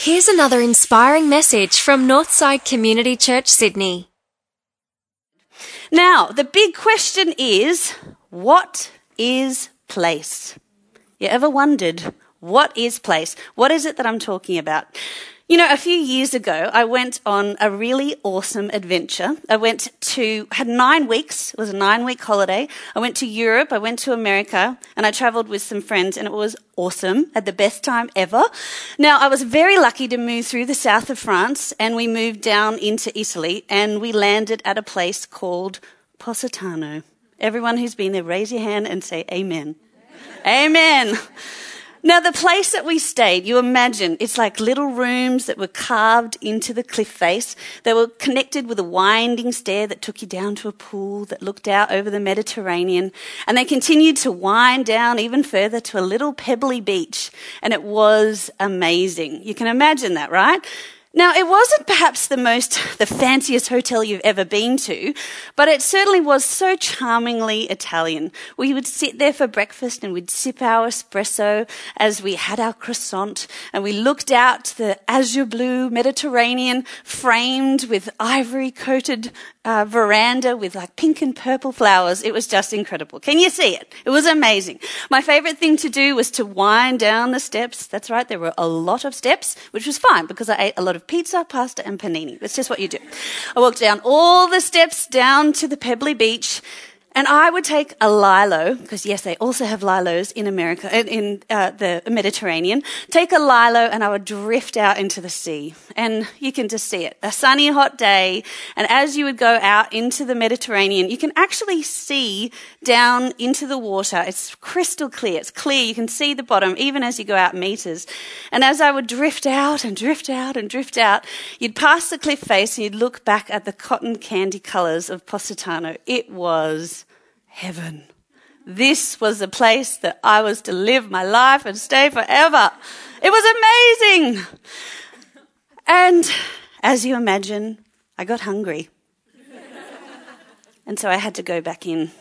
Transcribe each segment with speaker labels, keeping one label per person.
Speaker 1: Here's another inspiring message from Northside Community Church, Sydney.
Speaker 2: Now, the big question is what is place? You ever wondered what is place? What is it that I'm talking about? You know, a few years ago, I went on a really awesome adventure. I went to, had nine weeks, it was a nine week holiday. I went to Europe, I went to America, and I traveled with some friends, and it was awesome. Had the best time ever. Now, I was very lucky to move through the south of France, and we moved down into Italy, and we landed at a place called Positano. Everyone who's been there, raise your hand and say amen. amen. Now, the place that we stayed, you imagine, it's like little rooms that were carved into the cliff face. They were connected with a winding stair that took you down to a pool that looked out over the Mediterranean. And they continued to wind down even further to a little pebbly beach. And it was amazing. You can imagine that, right? Now, it wasn't perhaps the most, the fanciest hotel you've ever been to, but it certainly was so charmingly Italian. We would sit there for breakfast and we'd sip our espresso as we had our croissant and we looked out to the azure blue Mediterranean framed with ivory coated uh, veranda with like pink and purple flowers. It was just incredible. Can you see it? It was amazing. My favorite thing to do was to wind down the steps. That's right. There were a lot of steps, which was fine because I ate a lot of pizza, pasta, and panini. That's just what you do. I walked down all the steps down to the pebbly beach and I would take a lilo, because yes, they also have lilos in America, in uh, the Mediterranean. Take a lilo and I would drift out into the sea. And you can just see it. A sunny, hot day. And as you would go out into the Mediterranean, you can actually see down into the water. It's crystal clear. It's clear. You can see the bottom even as you go out meters. And as I would drift out and drift out and drift out, you'd pass the cliff face and you'd look back at the cotton candy colors of Positano. It was heaven. This was the place that I was to live my life and stay forever. It was amazing. And as you imagine, I got hungry. And so I had to go back in.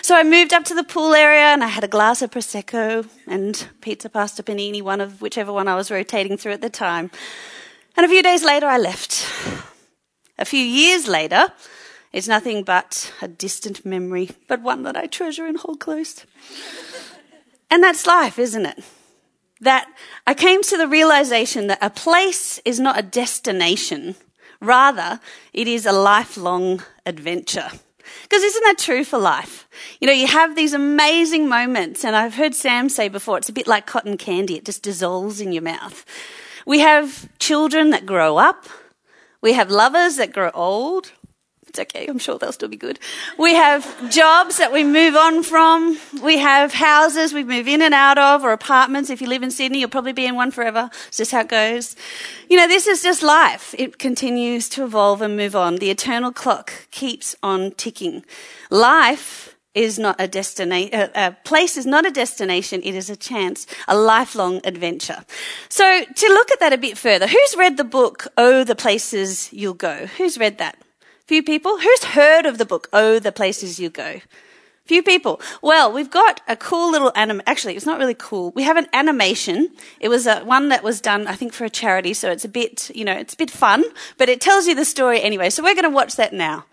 Speaker 2: So I moved up to the pool area and I had a glass of Prosecco and pizza, pasta, panini, one of whichever one I was rotating through at the time. And a few days later, I left. A few years later, is nothing but a distant memory, but one that I treasure and hold close. and that's life, isn't it? That I came to the realization that a place is not a destination, rather, it is a lifelong adventure. Because isn't that true for life? You know, you have these amazing moments, and I've heard Sam say before, it's a bit like cotton candy, it just dissolves in your mouth. We have children that grow up, we have lovers that grow old, it's okay. I'm sure they'll still be good. We have jobs that we move on from. We have houses we move in and out of or apartments. If you live in Sydney, you'll probably be in one forever. It's just how it goes. You know, this is just life. It continues to evolve and move on. The eternal clock keeps on ticking. Life is not a destination, a, uh, a place is not a destination, it is a chance, a lifelong adventure. So to look at that a bit further, who's read the book, Oh, the Places You'll Go? Who's read that? Few people? Who's heard of the book, Oh, the Places You Go? Few people. Well, we've got a cool little anim, actually, it's not really cool. We have an animation. It was a, one that was done, I think, for a charity, so it's a bit, you know, it's a bit fun, but it tells you the story anyway. So we're going to watch that now.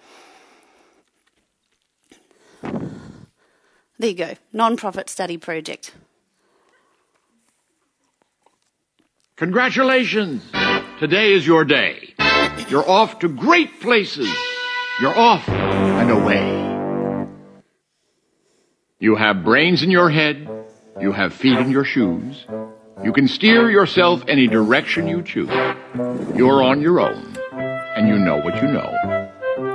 Speaker 2: There you go. Non-profit study project.
Speaker 3: Congratulations! Today is your day. You're off to great places. You're off and away. You have brains in your head. You have feet in your shoes. You can steer yourself any direction you choose. You're on your own, and you know what you know.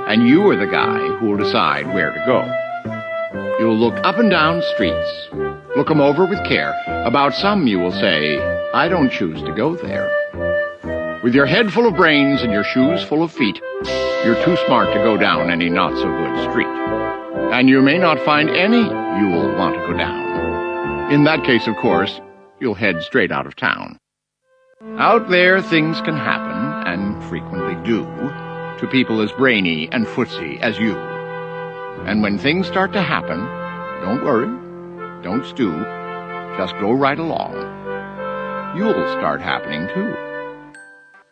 Speaker 3: And you are the guy who will decide where to go. You'll look up and down streets. Look 'em over with care. About some you will say, I don't choose to go there. With your head full of brains and your shoes full of feet, you're too smart to go down any not so good street. And you may not find any you'll want to go down. In that case, of course, you'll head straight out of town. Out there, things can happen, and frequently do, to people as brainy and footsy as you. And when things start to happen, don't worry, don't stew, just go right along. You'll start happening too.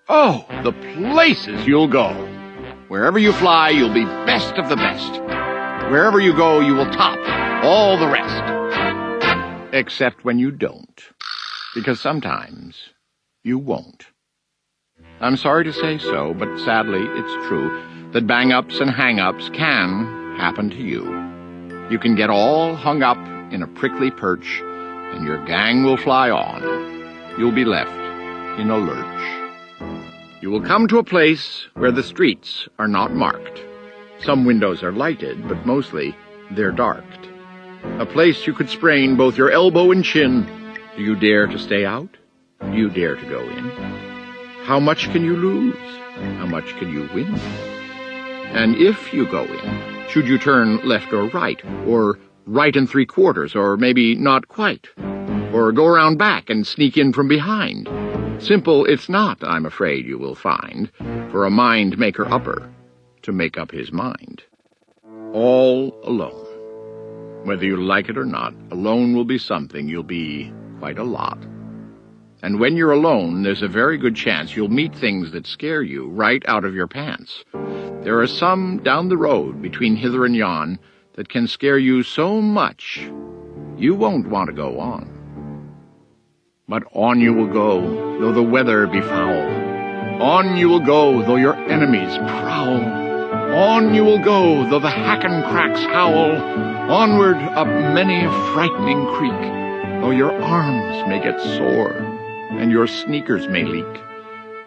Speaker 3: Oh, the places you'll go. Wherever you fly, you'll be best of the best. Wherever you go, you will top all the rest. Except when you don't. Because sometimes you won't. I'm sorry to say so, but sadly it's true that bang-ups and hang-ups can happen to you. You can get all hung up in a prickly perch, and your gang will fly on. You'll be left in a lurch. You will come to a place where the streets are not marked. Some windows are lighted, but mostly they're darked. A place you could sprain both your elbow and chin. Do you dare to stay out? Do you dare to go in? How much can you lose? How much can you win? And if you go in, should you turn left or right, or right and three quarters, or maybe not quite, or go around back and sneak in from behind? Simple it's not, I'm afraid you will find, for a mind maker upper to make up his mind. All alone. Whether you like it or not, alone will be something you'll be quite a lot. And when you're alone, there's a very good chance you'll meet things that scare you right out of your pants. There are some down the road between hither and yon that can scare you so much you won't want to go on. But on you will go, though the weather be foul. On you will go, though your enemies prowl. On you will go, though the Hakken-Kraks howl. Onward up many a frightening creek, though your arms may get sore, and your sneakers may leak.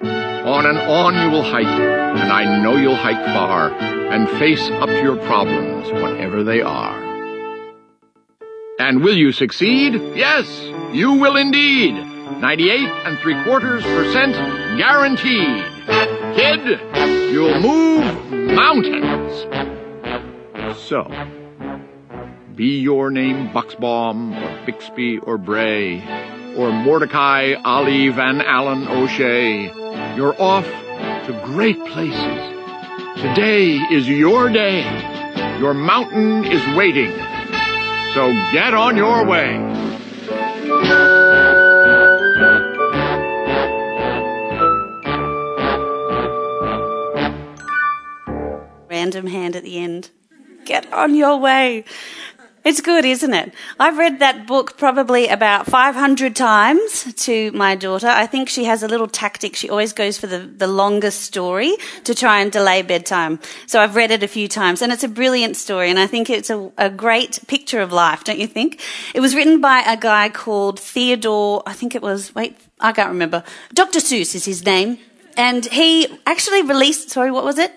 Speaker 3: On and on you will hike, and I know you'll hike far, and face up to your problems, whatever they are. And will you succeed? Yes, you will indeed. 98 and three quarters percent guaranteed. Kid, you'll move mountains. So, be your name Buxbaum or Bixby or Bray or Mordecai Ali Van Allen O'Shea, you're off to great places. Today is your day. Your mountain is waiting. So get on your way.
Speaker 2: Random hand at the end. Get on your way. It's good, isn't it? I've read that book probably about 500 times to my daughter. I think she has a little tactic. She always goes for the, the longest story to try and delay bedtime. So I've read it a few times and it's a brilliant story and I think it's a, a great picture of life, don't you think? It was written by a guy called Theodore, I think it was, wait, I can't remember. Dr. Seuss is his name. And he actually released, sorry, what was it?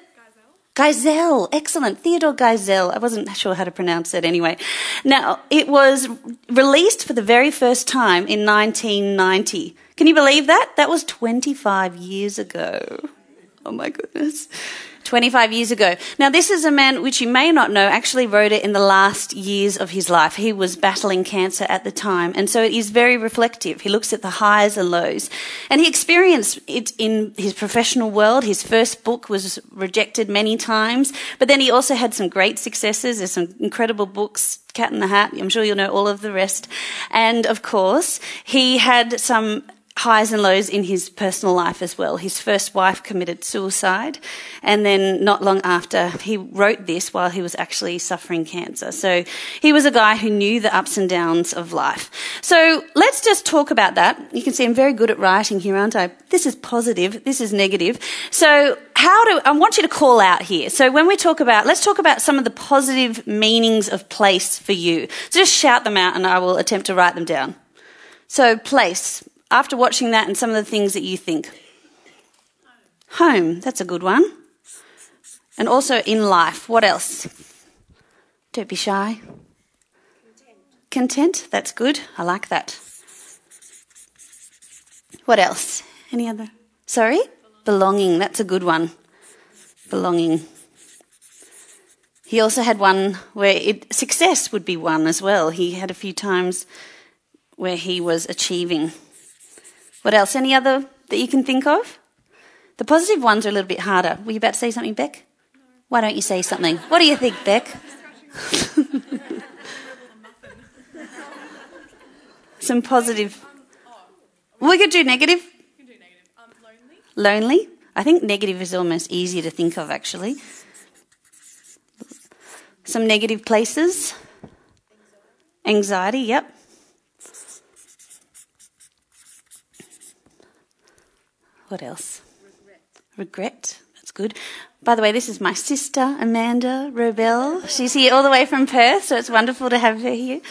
Speaker 2: Geisel, excellent. Theodore Geisel. I wasn't sure how to pronounce it anyway. Now, it was released for the very first time in 1990. Can you believe that? That was 25 years ago. Oh my goodness. 25 years ago. Now, this is a man which you may not know actually wrote it in the last years of his life. He was battling cancer at the time, and so it is very reflective. He looks at the highs and lows, and he experienced it in his professional world. His first book was rejected many times, but then he also had some great successes. There's some incredible books. Cat in the Hat, I'm sure you'll know all of the rest. And of course, he had some highs and lows in his personal life as well. His first wife committed suicide, and then not long after, he wrote this while he was actually suffering cancer. So he was a guy who knew the ups and downs of life. So let's just talk about that. You can see I'm very good at writing here, aren't I? This is positive, this is negative. So how do, I want you to call out here. So when we talk about, let's talk about some of the positive meanings of place for you. So just shout them out and I will attempt to write them down. So place, after watching that and some of the things that you think? Home, that's a good one. And also in life, what else? Don't be shy. Content. Content, that's good. I like that. What else? Any other? Sorry? Belonging, that's a good one. Belonging. He also had one where it, success would be one as well. He had a few times where he was achieving. What else? Any other that you can think of? The positive ones are a little bit harder. Were you about to say something, Beck? Why don't you say something? What do you think, Beck? Some positive. We could do negative.
Speaker 4: lonely.
Speaker 2: lonely. I think negative is almost easier to think of, actually. Some negative places. Anxiety, yep. What else? Regret. Regret. That's good. By the way, this is my sister, Amanda Robel. She's here all the way from Perth, so it's wonderful to have her here.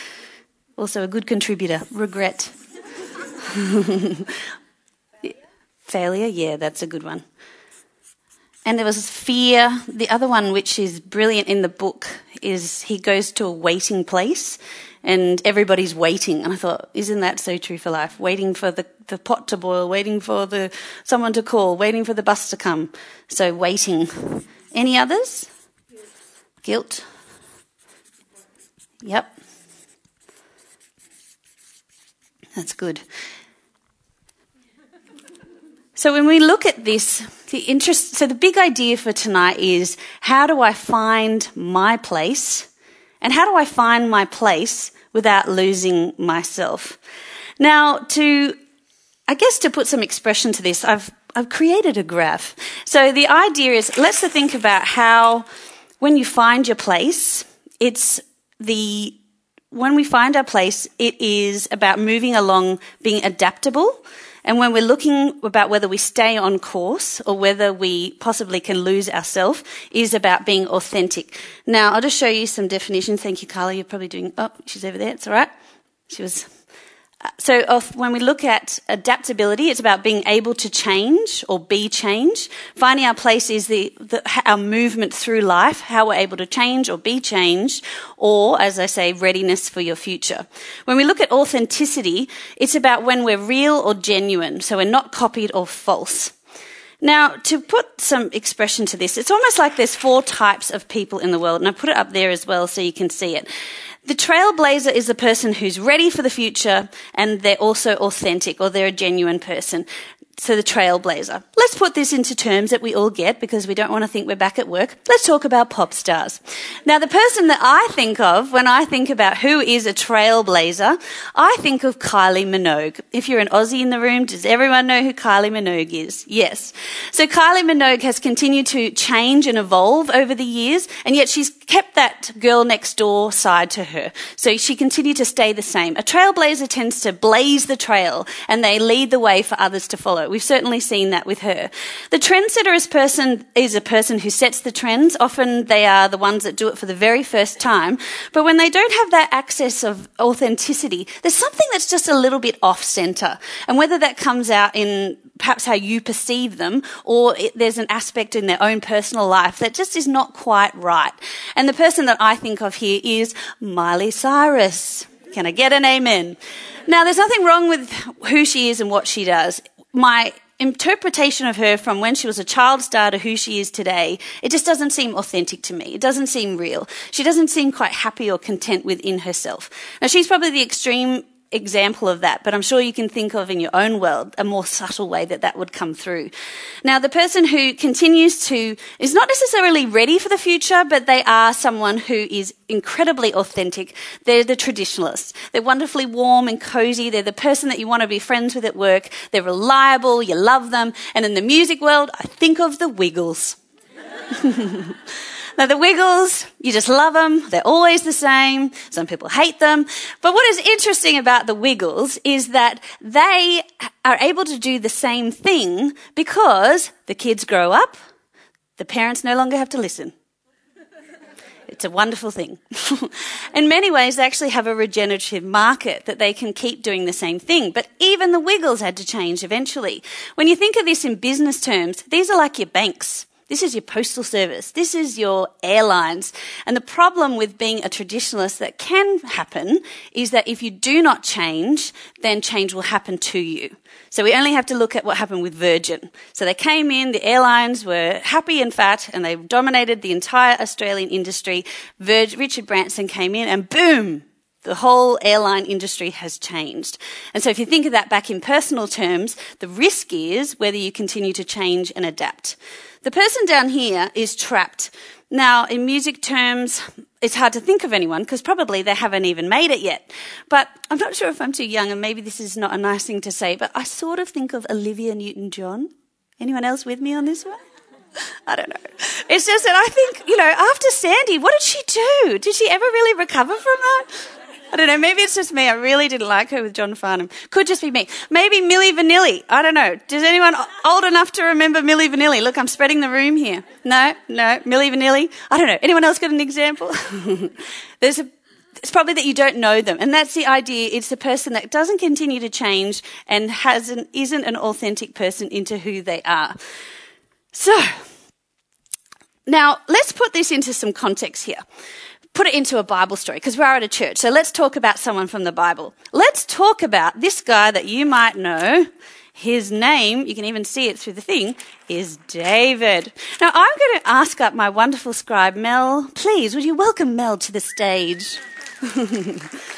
Speaker 2: Also, a good contributor. Regret. Failure, yeah, that's a good one. And there was fear. The other one, which is brilliant in the book, is he goes to a waiting place and everybody's waiting. And I thought, isn't that so true for life? Waiting for the, the pot to boil, waiting for the someone to call, waiting for the bus to come. So waiting. Any others? Guilt. Yep. That's good. So when we look at this, the interest, so the big idea for tonight is how do I find my place and how do I find my place without losing myself? Now, to, I guess to put some expression to this, I've, I've created a graph. So the idea is let's think about how when you find your place, it's the, when we find our place, it is about moving along, being adaptable, and when we're looking about whether we stay on course or whether we possibly can lose ourselves, is about being authentic. Now, I'll just show you some definitions. Thank you, Carla. You're probably doing, oh, she's over there. It's all right. She was so when we look at adaptability, it's about being able to change or be changed. Finding our place is the, the, our movement through life, how we're able to change or be changed, or as I say, readiness for your future. When we look at authenticity, it's about when we're real or genuine, so we're not copied or false. Now, to put some expression to this, it's almost like there's four types of people in the world, and I put it up there as well so you can see it. The trailblazer is the person who's ready for the future and they're also authentic or they're a genuine person so the trailblazer. Let's put this into terms that we all get because we don't want to think we're back at work. Let's talk about pop stars. Now, the person that I think of when I think about who is a trailblazer, I think of Kylie Minogue. If you're an Aussie in the room, does everyone know who Kylie Minogue is? Yes. So Kylie Minogue has continued to change and evolve over the years, and yet she's kept that girl next door side to her. So she continued to stay the same. A trailblazer tends to blaze the trail and they lead the way for others to follow. We've certainly seen that with her. The trendsetter is person is a person who sets the trends. Often they are the ones that do it for the very first time. But when they don't have that access of authenticity, there's something that's just a little bit off center. And whether that comes out in perhaps how you perceive them, or it, there's an aspect in their own personal life that just is not quite right. And the person that I think of here is Miley Cyrus. Can I get an amen? Now, there's nothing wrong with who she is and what she does my interpretation of her from when she was a child star to who she is today, it just doesn't seem authentic to me. It doesn't seem real. She doesn't seem quite happy or content within herself. Now, she's probably the extreme example of that, but I'm sure you can think of in your own world a more subtle way that that would come through. Now, the person who continues to, is not necessarily ready for the future, but they are someone who is incredibly authentic. They're the traditionalists. They're wonderfully warm and cozy. They're the person that you want to be friends with at work. They're reliable. You love them. And in the music world, I think of the Wiggles. Now, the Wiggles, you just love them. They're always the same. Some people hate them. But what is interesting about the Wiggles is that they are able to do the same thing because the kids grow up, the parents no longer have to listen. It's a wonderful thing. in many ways, they actually have a regenerative market that they can keep doing the same thing. But even the Wiggles had to change eventually. When you think of this in business terms, these are like your banks. This is your postal service. This is your airlines. And the problem with being a traditionalist that can happen is that if you do not change, then change will happen to you. So we only have to look at what happened with Virgin. So they came in, the airlines were happy and fat, and they dominated the entire Australian industry. Virgin, Richard Branson came in, and boom, the whole airline industry has changed. And so if you think of that back in personal terms, the risk is whether you continue to change and adapt. The person down here is trapped. Now, in music terms, it's hard to think of anyone because probably they haven't even made it yet. But I'm not sure if I'm too young and maybe this is not a nice thing to say, but I sort of think of Olivia Newton John. Anyone else with me on this one? I don't know. It's just that I think, you know, after Sandy, what did she do? Did she ever really recover from that? I don't know. Maybe it's just me. I really didn't like her with John Farnham. Could just be me. Maybe Milli Vanilli. I don't know. Does anyone old enough to remember Milli Vanilli? Look, I'm spreading the room here. No, no. Milli Vanilli. I don't know. Anyone else got an example? There's a it's probably that you don't know them. And that's the idea. It's the person that doesn't continue to change and has an, isn't an authentic person into who they are. So, now let's put this into some context here. Put it into a Bible story because we're at a church. So let's talk about someone from the Bible. Let's talk about this guy that you might know. His name, you can even see it through the thing, is David. Now I'm going to ask up my wonderful scribe, Mel. Please, would you welcome Mel to the stage?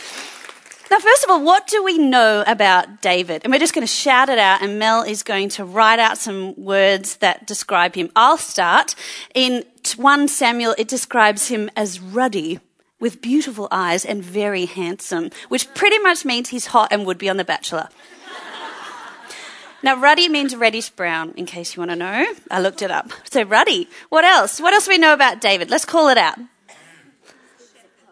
Speaker 2: Now, first of all, what do we know about David? And we're just going to shout it out, and Mel is going to write out some words that describe him. I'll start. In 1 Samuel, it describes him as ruddy, with beautiful eyes, and very handsome, which pretty much means he's hot and would be on The Bachelor. Now, ruddy means reddish brown, in case you want to know. I looked it up. So, ruddy. What else? What else do we know about David? Let's call it out.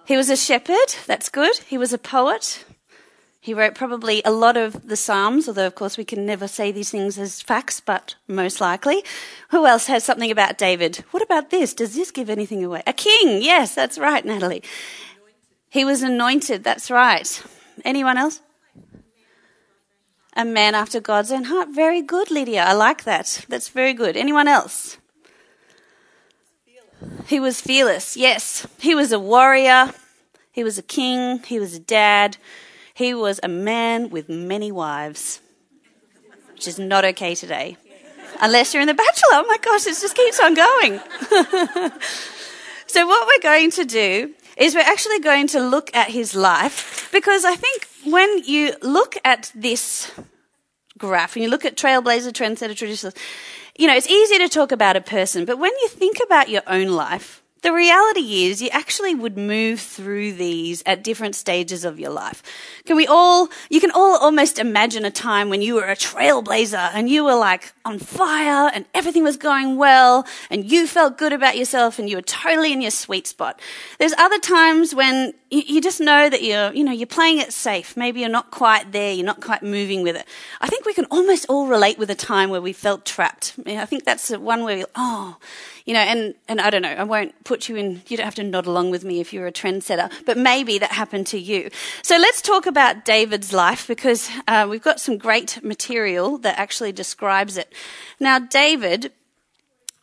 Speaker 2: He was a shepherd. That's good. He was a poet. He wrote probably a lot of the Psalms, although, of course, we can never say these things as facts, but most likely. Who else has something about David? What about this? Does this give anything away? A king. Yes, that's right, Natalie. He was anointed. That's right. Anyone else? A man after God's own heart. Very good, Lydia. I like that. That's very good. Anyone else? He was fearless. Yes. He was a warrior. He was a king. He was a dad. He was a man with many wives, which is not okay today. Unless you're in The Bachelor. Oh my gosh, it just keeps on going. so, what we're going to do is we're actually going to look at his life because I think when you look at this graph and you look at trailblazer, trendsetter, traditionalist, you know, it's easy to talk about a person, but when you think about your own life, the reality is you actually would move through these at different stages of your life. Can we all, you can all almost imagine a time when you were a trailblazer and you were like on fire and everything was going well and you felt good about yourself and you were totally in your sweet spot. There's other times when you, just know that you're, you know, you're playing it safe. Maybe you're not quite there. You're not quite moving with it. I think we can almost all relate with a time where we felt trapped. I think that's the one where we, oh, you know, and, and I don't know, I won't put you in, you don't have to nod along with me if you're a trendsetter, but maybe that happened to you. So let's talk about David's life because uh, we've got some great material that actually describes it. Now, David,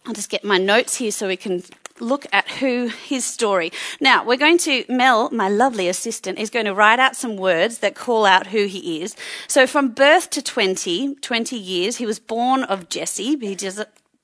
Speaker 2: I'll just get my notes here so we can look at who his story. Now, we're going to, Mel, my lovely assistant, is going to write out some words that call out who he is. So from birth to 20, 20 years, he was born of Jesse. He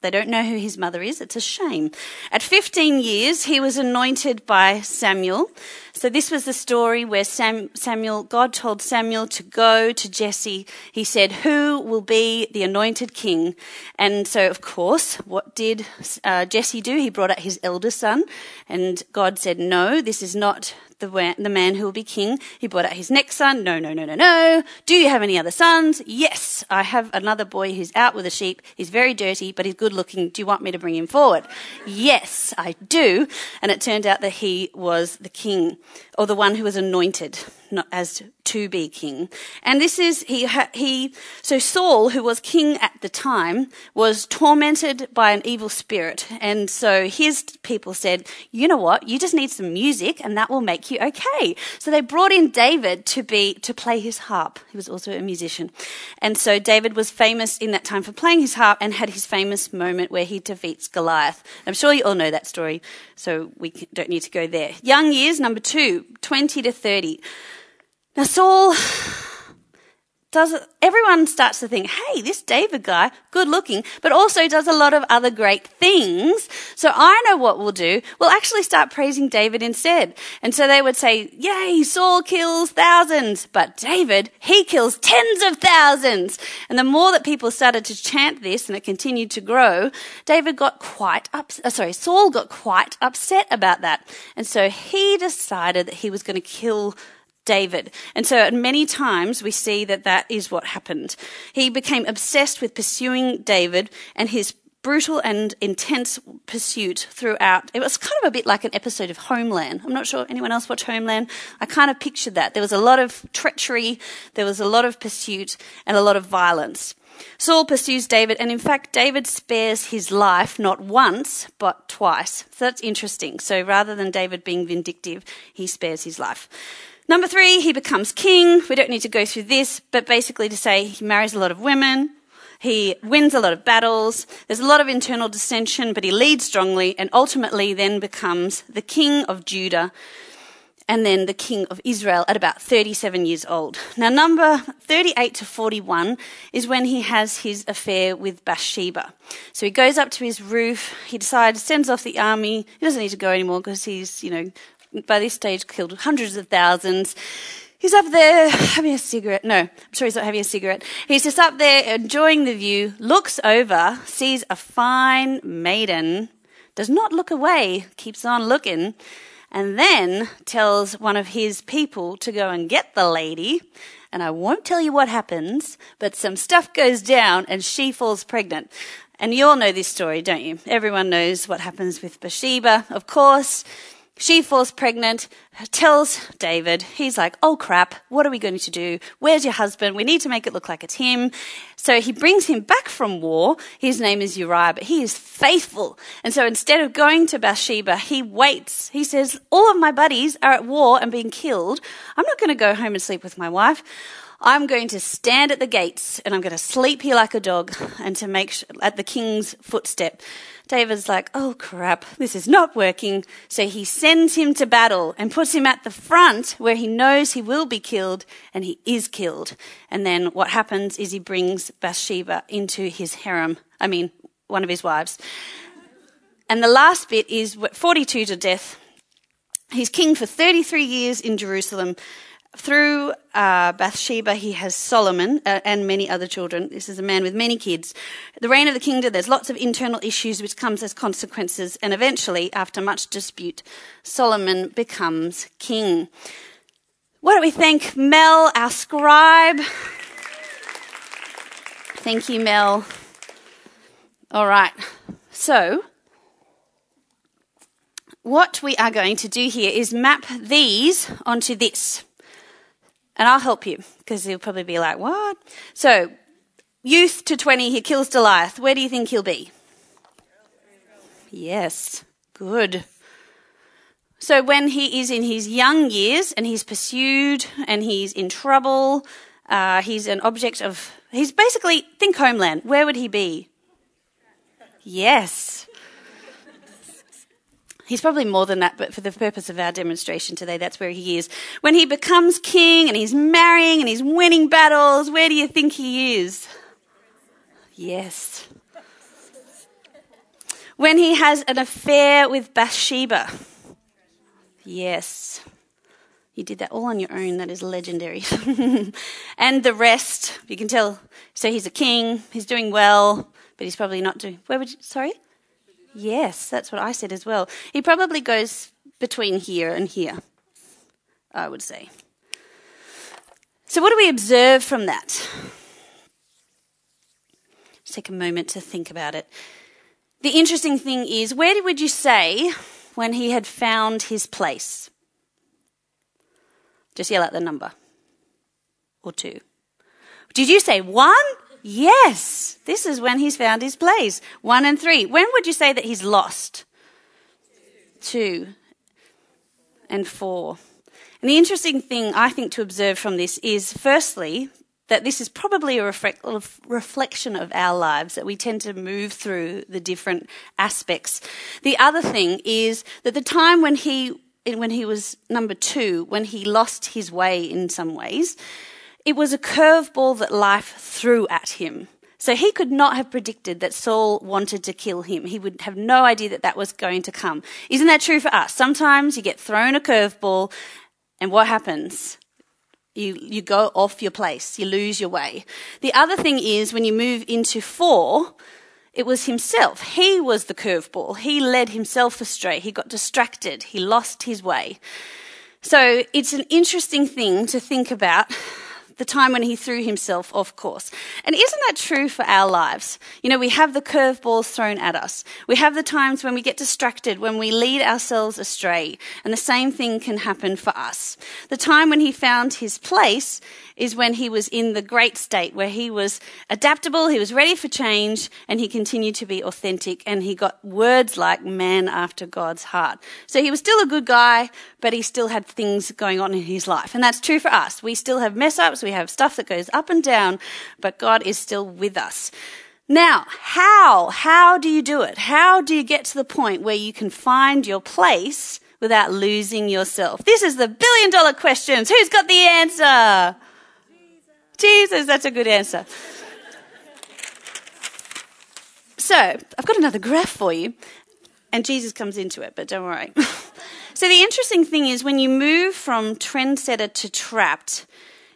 Speaker 2: they don't know who his mother is. It's a shame. At 15 years, he was anointed by Samuel. So this was the story where Sam, Samuel, God told Samuel to go to Jesse. He said, who will be the anointed king? And so, of course, what did uh, Jesse do? He brought out his elder son and God said, no, this is not the, the man who will be king. He brought out his next son. No, no, no, no, no. Do you have any other sons? Yes, I have another boy who's out with the sheep. He's very dirty, but he's good looking. Do you want me to bring him forward? Yes, I do. And it turned out that he was the king or the one who was anointed not as to be king. And this is, he, he, so Saul, who was king at the time, was tormented by an evil spirit. And so his people said, you know what? You just need some music and that will make you okay. So they brought in David to be, to play his harp. He was also a musician. And so David was famous in that time for playing his harp and had his famous moment where he defeats Goliath. I'm sure you all know that story, so we don't need to go there. Young years, number two, 20 to 30. Now, Saul does, everyone starts to think, hey, this David guy, good looking, but also does a lot of other great things. So I know what we'll do. We'll actually start praising David instead. And so they would say, yay, Saul kills thousands, but David, he kills tens of thousands. And the more that people started to chant this and it continued to grow, David got quite upset, uh, sorry, Saul got quite upset about that. And so he decided that he was going to kill David. And so at many times we see that that is what happened. He became obsessed with pursuing David and his brutal and intense pursuit throughout. It was kind of a bit like an episode of Homeland. I'm not sure anyone else watched Homeland. I kind of pictured that. There was a lot of treachery, there was a lot of pursuit, and a lot of violence. Saul pursues David, and in fact, David spares his life not once, but twice. So that's interesting. So rather than David being vindictive, he spares his life. Number three, he becomes king. We don't need to go through this, but basically to say he marries a lot of women, he wins a lot of battles. There's a lot of internal dissension, but he leads strongly and ultimately then becomes the king of Judah and then the king of Israel at about 37 years old. Now, number 38 to 41 is when he has his affair with Bathsheba. So he goes up to his roof, he decides, sends off the army. He doesn't need to go anymore because he's, you know, by this stage killed hundreds of thousands. He's up there having a cigarette. No, I'm sure he's not having a cigarette. He's just up there enjoying the view, looks over, sees a fine maiden, does not look away, keeps on looking, and then tells one of his people to go and get the lady. And I won't tell you what happens, but some stuff goes down and she falls pregnant. And you all know this story, don't you? Everyone knows what happens with Bathsheba, of course. She falls pregnant, tells David, he's like, oh crap, what are we going to do? Where's your husband? We need to make it look like it's him. So he brings him back from war. His name is Uriah, but he is faithful. And so instead of going to Bathsheba, he waits. He says, all of my buddies are at war and being killed. I'm not going to go home and sleep with my wife. I'm going to stand at the gates and I'm going to sleep here like a dog and to make at the king's footstep. David's like, oh crap, this is not working. So he sends him to battle and puts him at the front where he knows he will be killed and he is killed. And then what happens is he brings Bathsheba into his harem. I mean, one of his wives. And the last bit is 42 to death. He's king for 33 years in Jerusalem through uh, Bathsheba, he has Solomon uh, and many other children. This is a man with many kids. The reign of the kingdom, there's lots of internal issues which comes as consequences, and eventually, after much dispute, Solomon becomes king. Why don't we thank Mel, our scribe? Thank you, Mel. All right. So, what we are going to do here is map these onto this. And I'll help you because he'll probably be like, what? So, youth to 20, he kills Goliath. Where do you think he'll be? Yes, good. So, when he is in his young years and he's pursued and he's in trouble, uh, he's an object of, he's basically, think homeland. Where would he be? Yes. He's probably more than that, but for the purpose of our demonstration today, that's where he is. When he becomes king and he's marrying and he's winning battles, where do you think he is? Yes. When he has an affair with Bathsheba. Yes. You did that all on your own. That is legendary. and the rest, you can tell. So he's a king. He's doing well, but he's probably not doing. Where would you? Sorry. Yes, that's what I said as well. He probably goes between here and here, I would say. So, what do we observe from that? Just take a moment to think about it. The interesting thing is, where would you say when he had found his place? Just yell out the number. Or two. Did you say one? Yes, this is when he's found his place. One and three. When would you say that he's lost? Two and four. And the interesting thing I think to observe from this is, firstly, that this is probably a reflection of our lives, that we tend to move through the different aspects. The other thing is that the time when he, when he was number two, when he lost his way in some ways, it was a curveball that life threw at him. So he could not have predicted that Saul wanted to kill him. He would have no idea that that was going to come. Isn't that true for us? Sometimes you get thrown a curveball and what happens? You, you go off your place. You lose your way. The other thing is when you move into four, it was himself. He was the curveball. He led himself astray. He got distracted. He lost his way. So it's an interesting thing to think about the time when he threw himself off course. And isn't that true for our lives? You know, we have the curveballs thrown at us. We have the times when we get distracted, when we lead ourselves astray. And the same thing can happen for us. The time when he found his place is when he was in the great state where he was adaptable, he was ready for change, and he continued to be authentic. And he got words like man after God's heart. So he was still a good guy, but he still had things going on in his life. And that's true for us. We still have mess ups, we have stuff that goes up and down, but God is still with us. Now, how? How do you do it? How do you get to the point where you can find your place without losing yourself? This is the billion dollar questions. Who's got the answer? Jesus, that's a good answer. So, I've got another graph for you, and Jesus comes into it, but don't worry. so, the interesting thing is when you move from trendsetter to trapped,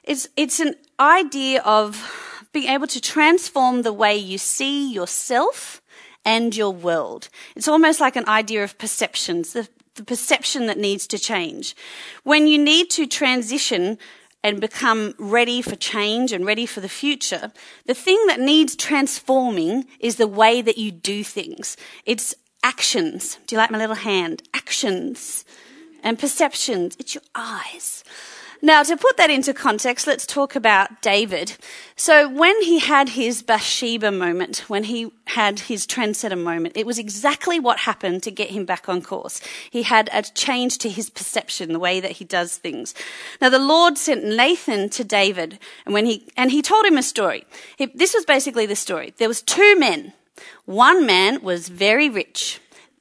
Speaker 2: it's, it's an idea of being able to transform the way you see yourself and your world. It's almost like an idea of perceptions, the, the perception that needs to change. When you need to transition and become ready for change and ready for the future, the thing that needs transforming is the way that you do things. It's actions. Do you like my little hand? Actions and perceptions. It's your eyes. Now, to put that into context, let's talk about David. So, when he had his Bathsheba moment, when he had his trendsetter moment, it was exactly what happened to get him back on course. He had a change to his perception, the way that he does things. Now, the Lord sent Nathan to David, and when he and he told him a story. He, this was basically the story. There was two men. One man was very rich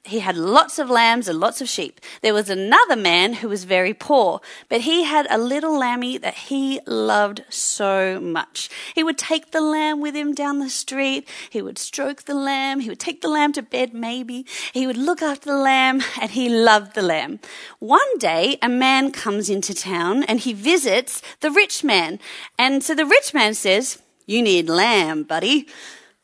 Speaker 2: he had lots of lambs and lots of sheep. There was another man who was very poor, but he had a little lammy that he loved so much. He would take the lamb with him down the street. He would stroke the lamb. He would take the lamb to bed, maybe. He would look after the lamb, and he loved the lamb. One day, a man comes into town and he visits the rich man. And so the rich man says, You need lamb, buddy.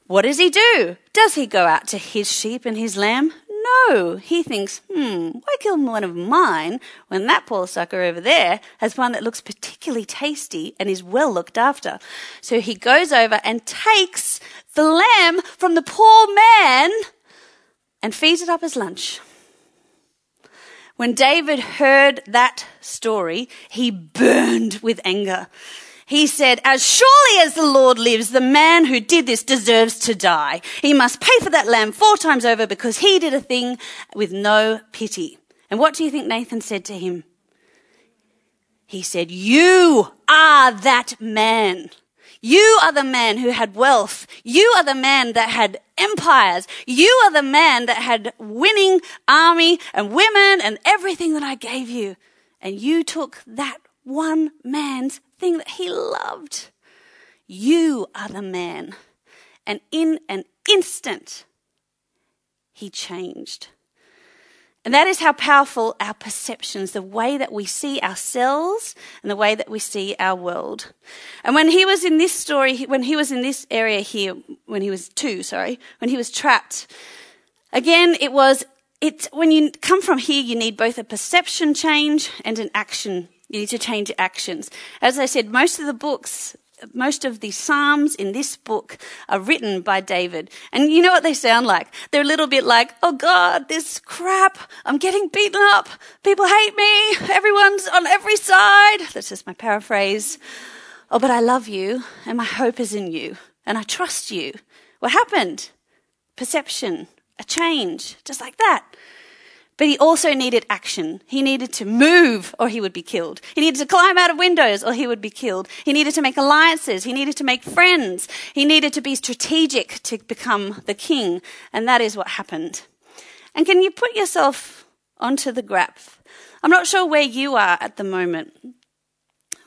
Speaker 2: What does he do? Does he go out to his sheep and his lamb? No, he thinks, hmm, why kill one of mine when that poor sucker over there has one that looks particularly tasty and is well looked after? So he goes over and takes the lamb from the poor man and feeds it up as lunch. When David heard that story, he burned with anger. He said, As surely as the Lord lives, the man who did this deserves to die. He must pay for that lamb four times over because he did a thing with no pity. And what do you think Nathan said to him? He said, You are that man. You are the man who had wealth. You are the man that had empires. You are the man that had winning army and women and everything that I gave you. And you took that one man's thing that he loved. You are the man. And in an instant, he changed. And that is how powerful our perceptions, the way that we see ourselves and the way that we see our world. And when he was in this story, when he was in this area here, when he was two, sorry, when he was trapped, again, it was, it's, when you come from here, you need both a perception change and an action you need to change actions. As I said, most of the books, most of the Psalms in this book are written by David. And you know what they sound like? They're a little bit like, oh God, this crap. I'm getting beaten up. People hate me. Everyone's on every side. That's just my paraphrase. Oh, but I love you and my hope is in you and I trust you. What happened? Perception, a change, just like that. But he also needed action. He needed to move or he would be killed. He needed to climb out of windows or he would be killed. He needed to make alliances. He needed to make friends. He needed to be strategic to become the king. And that is what happened. And can you put yourself onto the graph? I'm not sure where you are at the moment.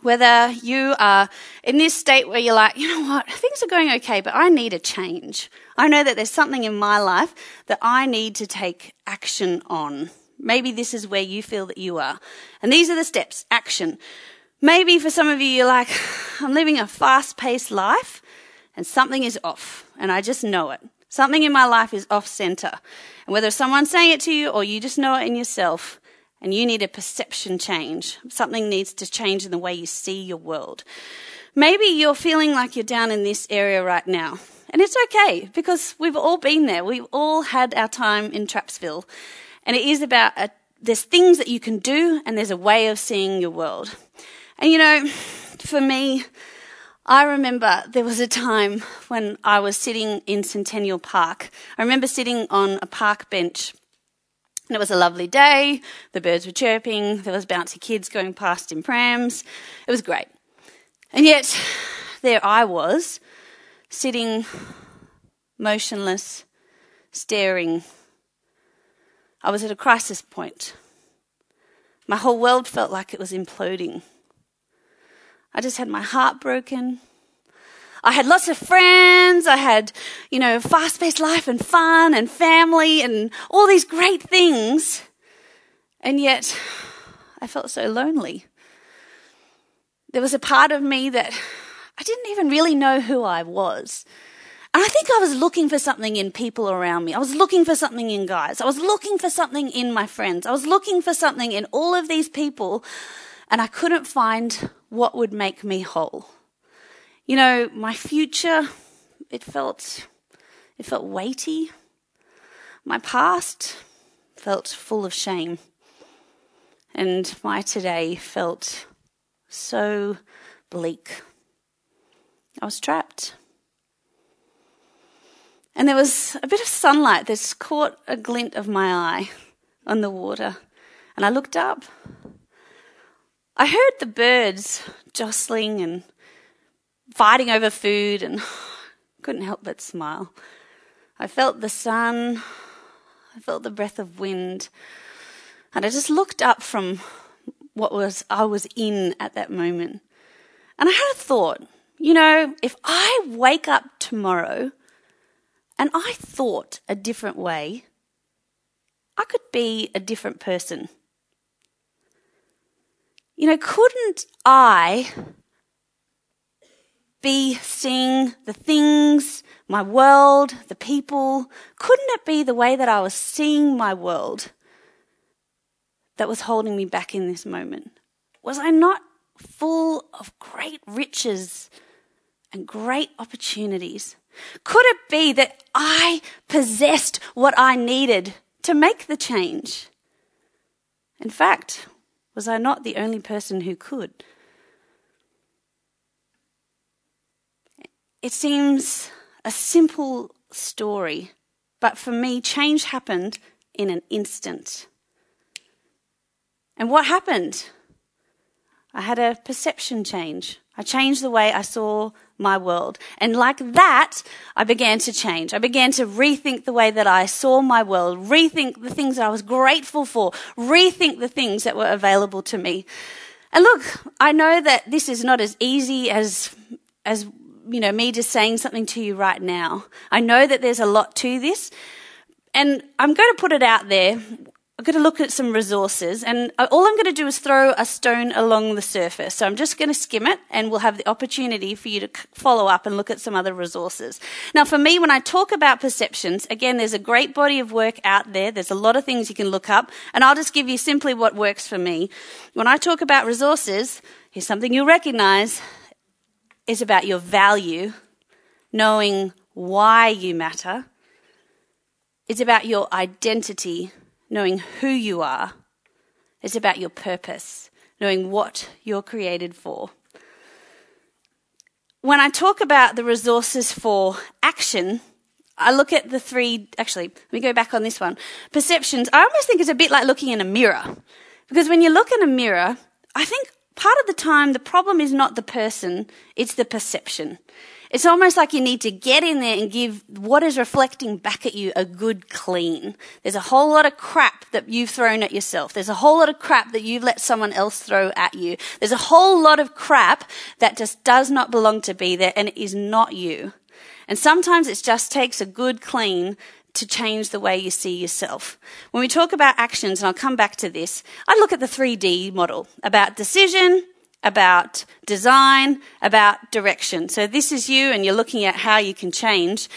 Speaker 2: Whether you are in this state where you're like, you know what, things are going okay, but I need a change. I know that there's something in my life that I need to take action on. Maybe this is where you feel that you are. And these are the steps action. Maybe for some of you, you're like, I'm living a fast paced life and something is off and I just know it. Something in my life is off center. And whether someone's saying it to you or you just know it in yourself, and you need a perception change. Something needs to change in the way you see your world. Maybe you're feeling like you're down in this area right now. And it's okay because we've all been there. We've all had our time in Trapsville. And it is about a, there's things that you can do and there's a way of seeing your world. And you know, for me, I remember there was a time when I was sitting in Centennial Park. I remember sitting on a park bench and it was a lovely day. The birds were chirping. There was bouncy kids going past in prams. It was great. And yet, there I was, sitting motionless, staring. I was at a crisis point. My whole world felt like it was imploding. I just had my heart broken. I had lots of friends. I had, you know, fast paced life and fun and family and all these great things. And yet, I felt so lonely. There was a part of me that I didn't even really know who I was. And I think I was looking for something in people around me. I was looking for something in guys. I was looking for something in my friends. I was looking for something in all of these people, and I couldn't find what would make me whole. You know, my future, it felt, it felt weighty. My past felt full of shame. And my today felt so bleak. I was trapped. And there was a bit of sunlight that caught a glint of my eye on the water. And I looked up. I heard the birds jostling and fighting over food and couldn't help but smile. I felt the sun. I felt the breath of wind. And I just looked up from what was I was in at that moment. And I had a thought, you know, if I wake up tomorrow and I thought a different way, I could be a different person. You know, couldn't I be seeing the things, my world, the people? Couldn't it be the way that I was seeing my world that was holding me back in this moment? Was I not full of great riches and great opportunities? Could it be that I possessed what I needed to make the change? In fact, was I not the only person who could? It seems a simple story, but for me, change happened in an instant. And what happened? I had a perception change. I changed the way I saw my world. And like that, I began to change. I began to rethink the way that I saw my world, rethink the things that I was grateful for, rethink the things that were available to me. And look, I know that this is not as easy as, as, you know, me just saying something to you right now. I know that there's a lot to this. And I'm going to put it out there I'm going to look at some resources, and all I'm going to do is throw a stone along the surface. So I'm just going to skim it, and we'll have the opportunity for you to follow up and look at some other resources. Now, for me, when I talk about perceptions, again, there's a great body of work out there. There's a lot of things you can look up, and I'll just give you simply what works for me. When I talk about resources, here's something you'll recognize is about your value, knowing why you matter. It's about your identity knowing who you are. It's about your purpose, knowing what you're created for. When I talk about the resources for action, I look at the three, actually, let me go back on this one. Perceptions, I almost think it's a bit like looking in a mirror. Because when you look in a mirror, I think part of the time the problem is not the person, it's the perception. It's almost like you need to get in there and give what is reflecting back at you a good clean. There's a whole lot of crap that you've thrown at yourself. There's a whole lot of crap that you've let someone else throw at you. There's a whole lot of crap that just does not belong to be there and it is not you. And sometimes it just takes a good clean to change the way you see yourself. When we talk about actions, and I'll come back to this, I look at the 3D model about decision, about design, about direction. So this is you and you're looking at how you can change.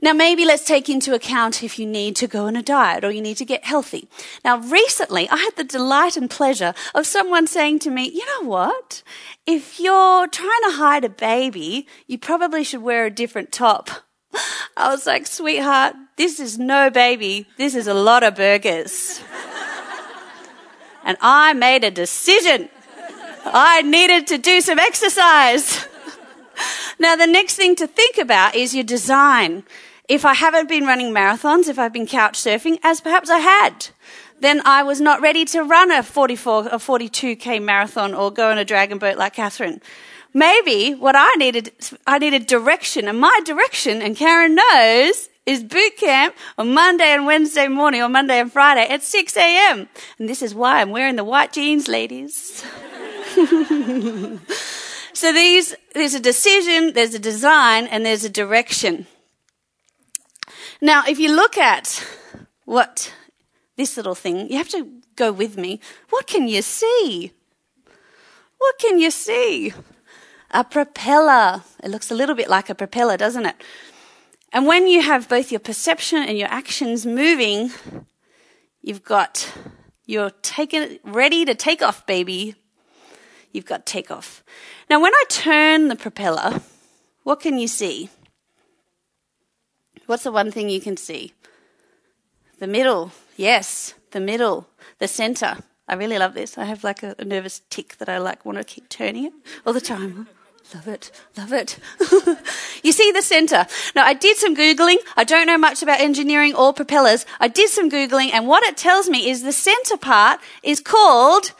Speaker 2: Now, maybe let's take into account if you need to go on a diet or you need to get healthy. Now, recently, I had the delight and pleasure of someone saying to me, you know what? If you're trying to hide a baby, you probably should wear a different top. I was like, sweetheart, this is no baby. This is a lot of burgers. and I made a decision. I needed to do some exercise. now, the next thing to think about is your design. If I haven't been running marathons, if I've been couch surfing, as perhaps I had, then I was not ready to run a 44 or 42k marathon or go on a dragon boat like Catherine. Maybe what I needed, I needed direction, and my direction, and Karen knows, is boot camp on Monday and Wednesday morning, or Monday and Friday at 6 a.m. And this is why I'm wearing the white jeans, ladies. so these, there's a decision, there's a design, and there's a direction. Now, if you look at what this little thing, you have to go with me. What can you see? What can you see? A propeller. It looks a little bit like a propeller, doesn't it? And when you have both your perception and your actions moving, you've got you're taken ready to take off, baby. You've got take off. Now, when I turn the propeller, what can you see? What's the one thing you can see? The middle. Yes, the middle. The center. I really love this. I have like a, a nervous tic that I like want to keep turning it all the time. Love it, love it. you see the center. Now, I did some Googling. I don't know much about engineering or propellers. I did some Googling, and what it tells me is the center part is called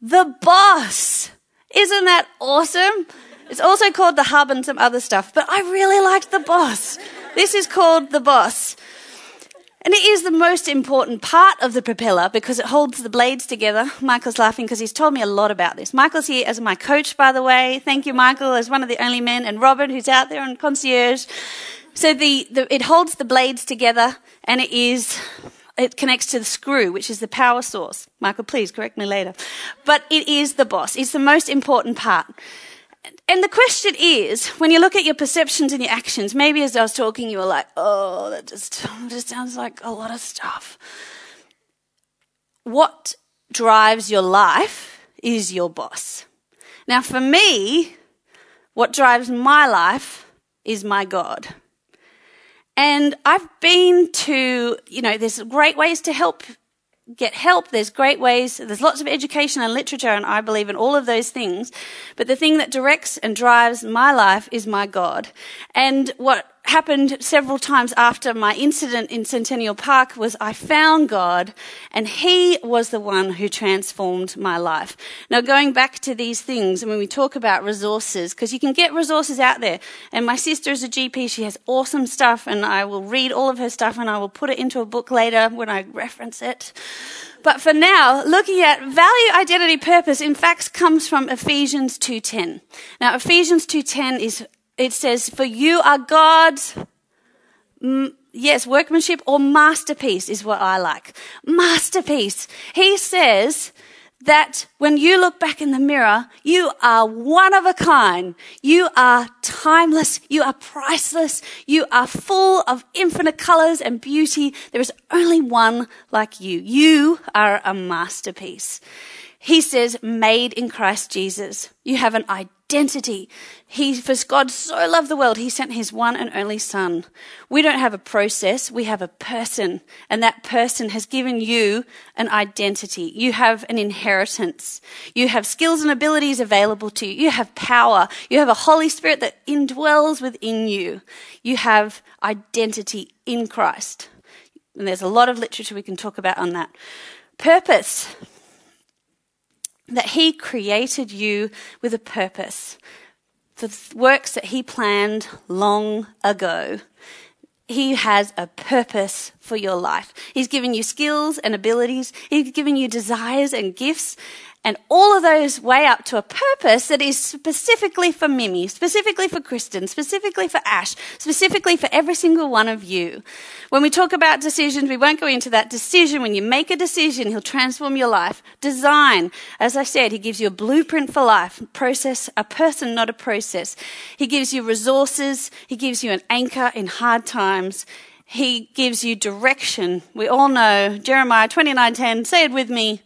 Speaker 2: the boss. Isn't that awesome? It's also called the hub and some other stuff, but I really liked the boss. This is called the boss. And it is the most important part of the propeller because it holds the blades together. Michael's laughing because he's told me a lot about this. Michael's here as my coach, by the way. Thank you, Michael, as one of the only men, and Robert, who's out there on concierge. So the, the, it holds the blades together and it is, it connects to the screw, which is the power source. Michael, please correct me later. But it is the boss. It's the most important part. And the question is, when you look at your perceptions and your actions, maybe as I was talking, you were like, oh, that just, just sounds like a lot of stuff. What drives your life is your boss. Now, for me, what drives my life is my God. And I've been to, you know, there's great ways to help get help. There's great ways. There's lots of education and literature, and I believe in all of those things. But the thing that directs and drives my life is my God. And what happened several times after my incident in Centennial Park was I found God and He was the one who transformed my life. Now, going back to these things, and when we talk about resources, because you can get resources out there, and my sister is a GP, she has awesome stuff, and I will read all of her stuff and I will put it into a book later when I reference it. But for now, looking at value, identity, purpose, in fact, comes from Ephesians 2.10. Now, Ephesians 2.10 is it says, For you are God's, mm, yes, workmanship or masterpiece is what I like. Masterpiece. He says, that when you look back in the mirror, you are one of a kind. You are timeless. You are priceless. You are full of infinite colors and beauty. There is only one like you. You are a masterpiece. He says, made in Christ Jesus. You have an identity. He, for God so loved the world, he sent his one and only son. We don't have a process. We have a person. And that person has given you an identity. You have an inheritance. You have skills and abilities available to you. You have power. You have a Holy Spirit that indwells within you. You have identity in Christ. And there's a lot of literature we can talk about on that. Purpose that He created you with a purpose for works that He planned long ago. He has a purpose for your life. He's given you skills and abilities. He's given you desires and gifts. And all of those weigh up to a purpose that is specifically for Mimi, specifically for Kristen, specifically for Ash, specifically for every single one of you. When we talk about decisions, we won't go into that decision. When you make a decision, he'll transform your life. Design, as I said, he gives you a blueprint for life. Process, a person, not a process. He gives you resources. He gives you an anchor in hard times. He gives you direction. We all know Jeremiah 29:10. Say it with me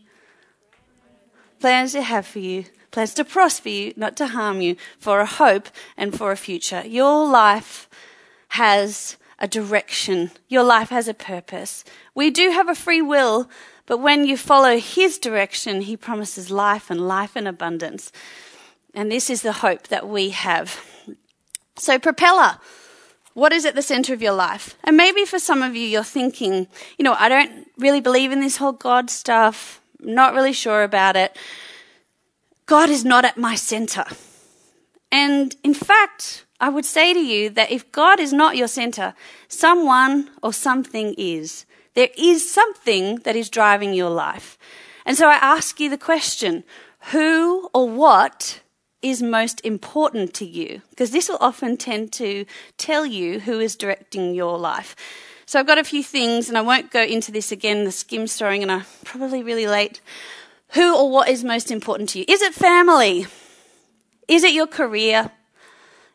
Speaker 2: plans to have for you, plans to prosper you, not to harm you, for a hope and for a future. Your life has a direction. Your life has a purpose. We do have a free will, but when you follow His direction, He promises life and life in abundance. And this is the hope that we have. So, propeller. What is at the center of your life? And maybe for some of you, you're thinking, you know, I don't really believe in this whole God stuff not really sure about it. God is not at my center. And in fact, I would say to you that if God is not your center, someone or something is. There is something that is driving your life. And so I ask you the question who or what is most important to you? Because this will often tend to tell you who is directing your life. So I've got a few things, and I won't go into this again, the skim storing, and I'm probably really late. Who or what is most important to you? Is it family? Is it your career?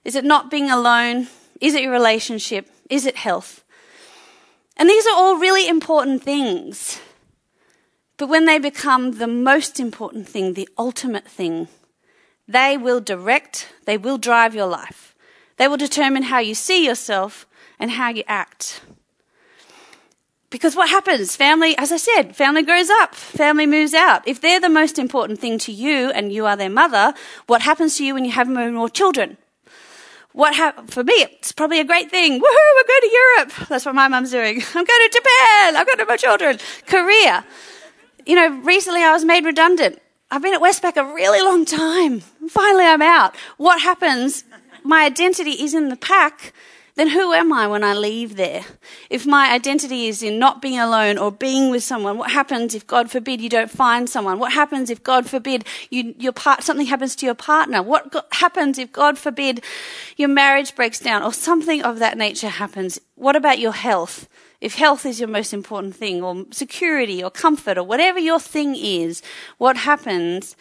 Speaker 2: Is it not being alone? Is it your relationship? Is it health? And these are all really important things. But when they become the most important thing, the ultimate thing, they will direct, they will drive your life. They will determine how you see yourself and how you act. Because what happens? Family, as I said, family grows up, family moves out. If they're the most important thing to you and you are their mother, what happens to you when you have more children? What ha- for me, it's probably a great thing. Woohoo, we're going to Europe. That's what my mum's doing. I'm going to Japan. I've got my children. Korea. You know, recently I was made redundant. I've been at Westpac a really long time. Finally, I'm out. What happens? My identity is in the pack then who am I when I leave there? If my identity is in not being alone or being with someone, what happens if, God forbid, you don't find someone? What happens if, God forbid, you, your part, something happens to your partner? What go- happens if, God forbid, your marriage breaks down or something of that nature happens? What about your health? If health is your most important thing, or security, or comfort, or whatever your thing is, what happens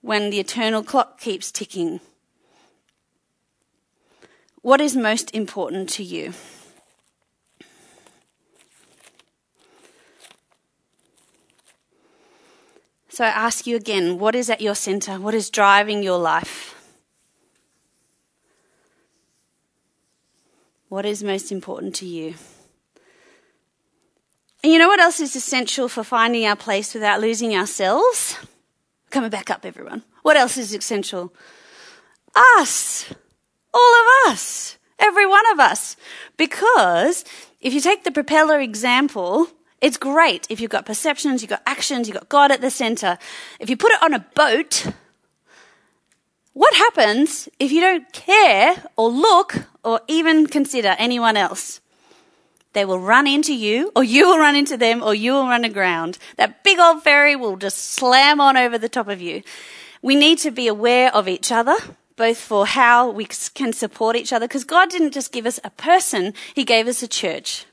Speaker 2: when the eternal clock keeps ticking? What is most important to you? So I ask you again what is at your center? What is driving your life? What is most important to you? And you know what else is essential for finding our place without losing ourselves? Coming back up, everyone. What else is essential? Us. All of us. Every one of us. Because if you take the propeller example, it's great if you've got perceptions, you've got actions, you've got God at the center. If you put it on a boat, what happens if you don't care or look or even consider anyone else? They will run into you, or you will run into them, or you will run aground. That big old ferry will just slam on over the top of you. We need to be aware of each other both for how we can support each other, because God didn't just give us a person, He gave us a church.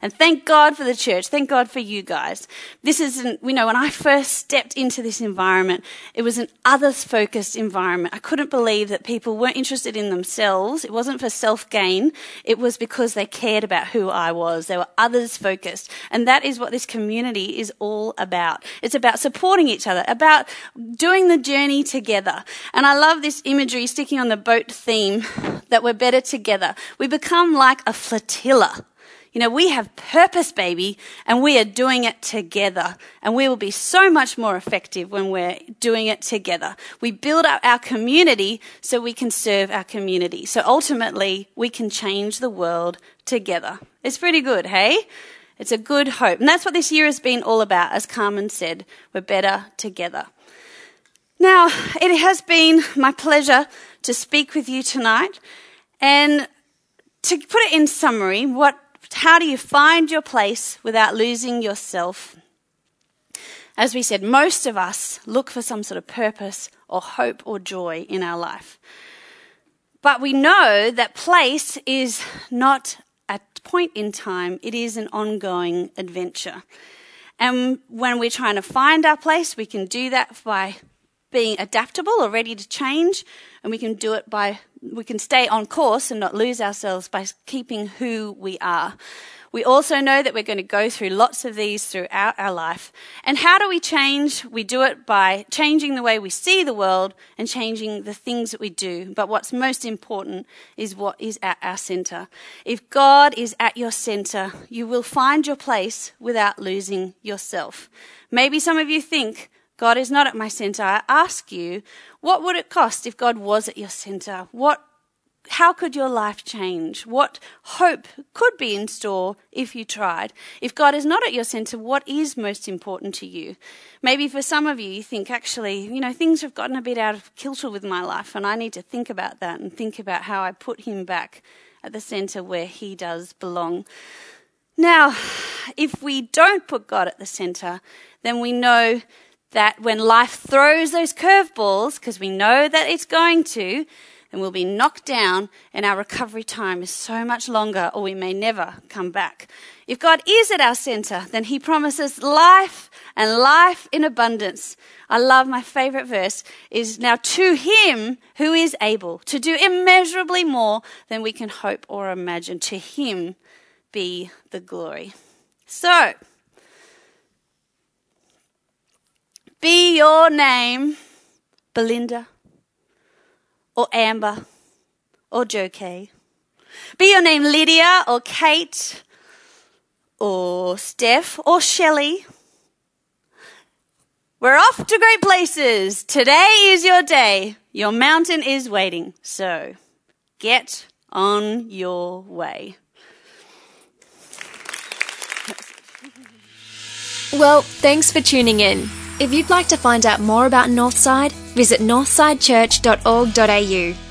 Speaker 2: And thank God for the church. Thank God for you guys. This isn't, you know, when I first stepped into this environment, it was an others focused environment. I couldn't believe that people weren't interested in themselves. It wasn't for self gain. It was because they cared about who I was. They were others focused. And that is what this community is all about. It's about supporting each other, about doing the journey together. And I love this imagery sticking on the boat theme that we're better together. We become like a flotilla. You know, we have purpose, baby, and we are doing it together. And we will be so much more effective when we're doing it together. We build up our community so we can serve our community. So ultimately, we can change the world together. It's pretty good, hey? It's a good hope. And that's what this year has been all about. As Carmen said, we're better together. Now, it has been my pleasure to speak with you tonight. And to put it in summary, what how do you find your place without losing yourself? As we said, most of us look for some sort of purpose or hope or joy in our life. But we know that place is not a point in time, it is an ongoing adventure. And when we're trying to find our place, we can do that by being adaptable or ready to change, and we can do it by, we can stay on course and not lose ourselves by keeping who we are. We also know that we're going to go through lots of these throughout our life. And how do we change? We do it by changing the way we see the world and changing the things that we do. But what's most important is what is at our center. If God is at your center, you will find your place without losing yourself. Maybe some of you think, God is not at my center. I ask you, what would it cost if God was at your center? What how could your life change? What hope could be in store if you tried? If God is not at your center, what is most important to you? Maybe for some of you, you think, actually, you know, things have gotten a bit out of kilter with my life, and I need to think about that and think about how I put Him back at the center where He does belong. Now, if we don't put God at the center, then we know that when life throws those curveballs, because we know that it's going to, then we'll be knocked down and our recovery time is so much longer or we may never come back. If God is at our center, then he promises life and life in abundance. I love my favorite verse is now to him who is able to do immeasurably more than we can hope or imagine. To him be the glory. So, be your name Belinda or Amber or Joe Kay. Be your name Lydia or Kate or Steph or Shelley. We're off to great places. Today is your day. Your mountain is waiting. So get on your way.
Speaker 1: Well, thanks for tuning in. If you'd like to find out more about Northside, visit northsidechurch.org.au.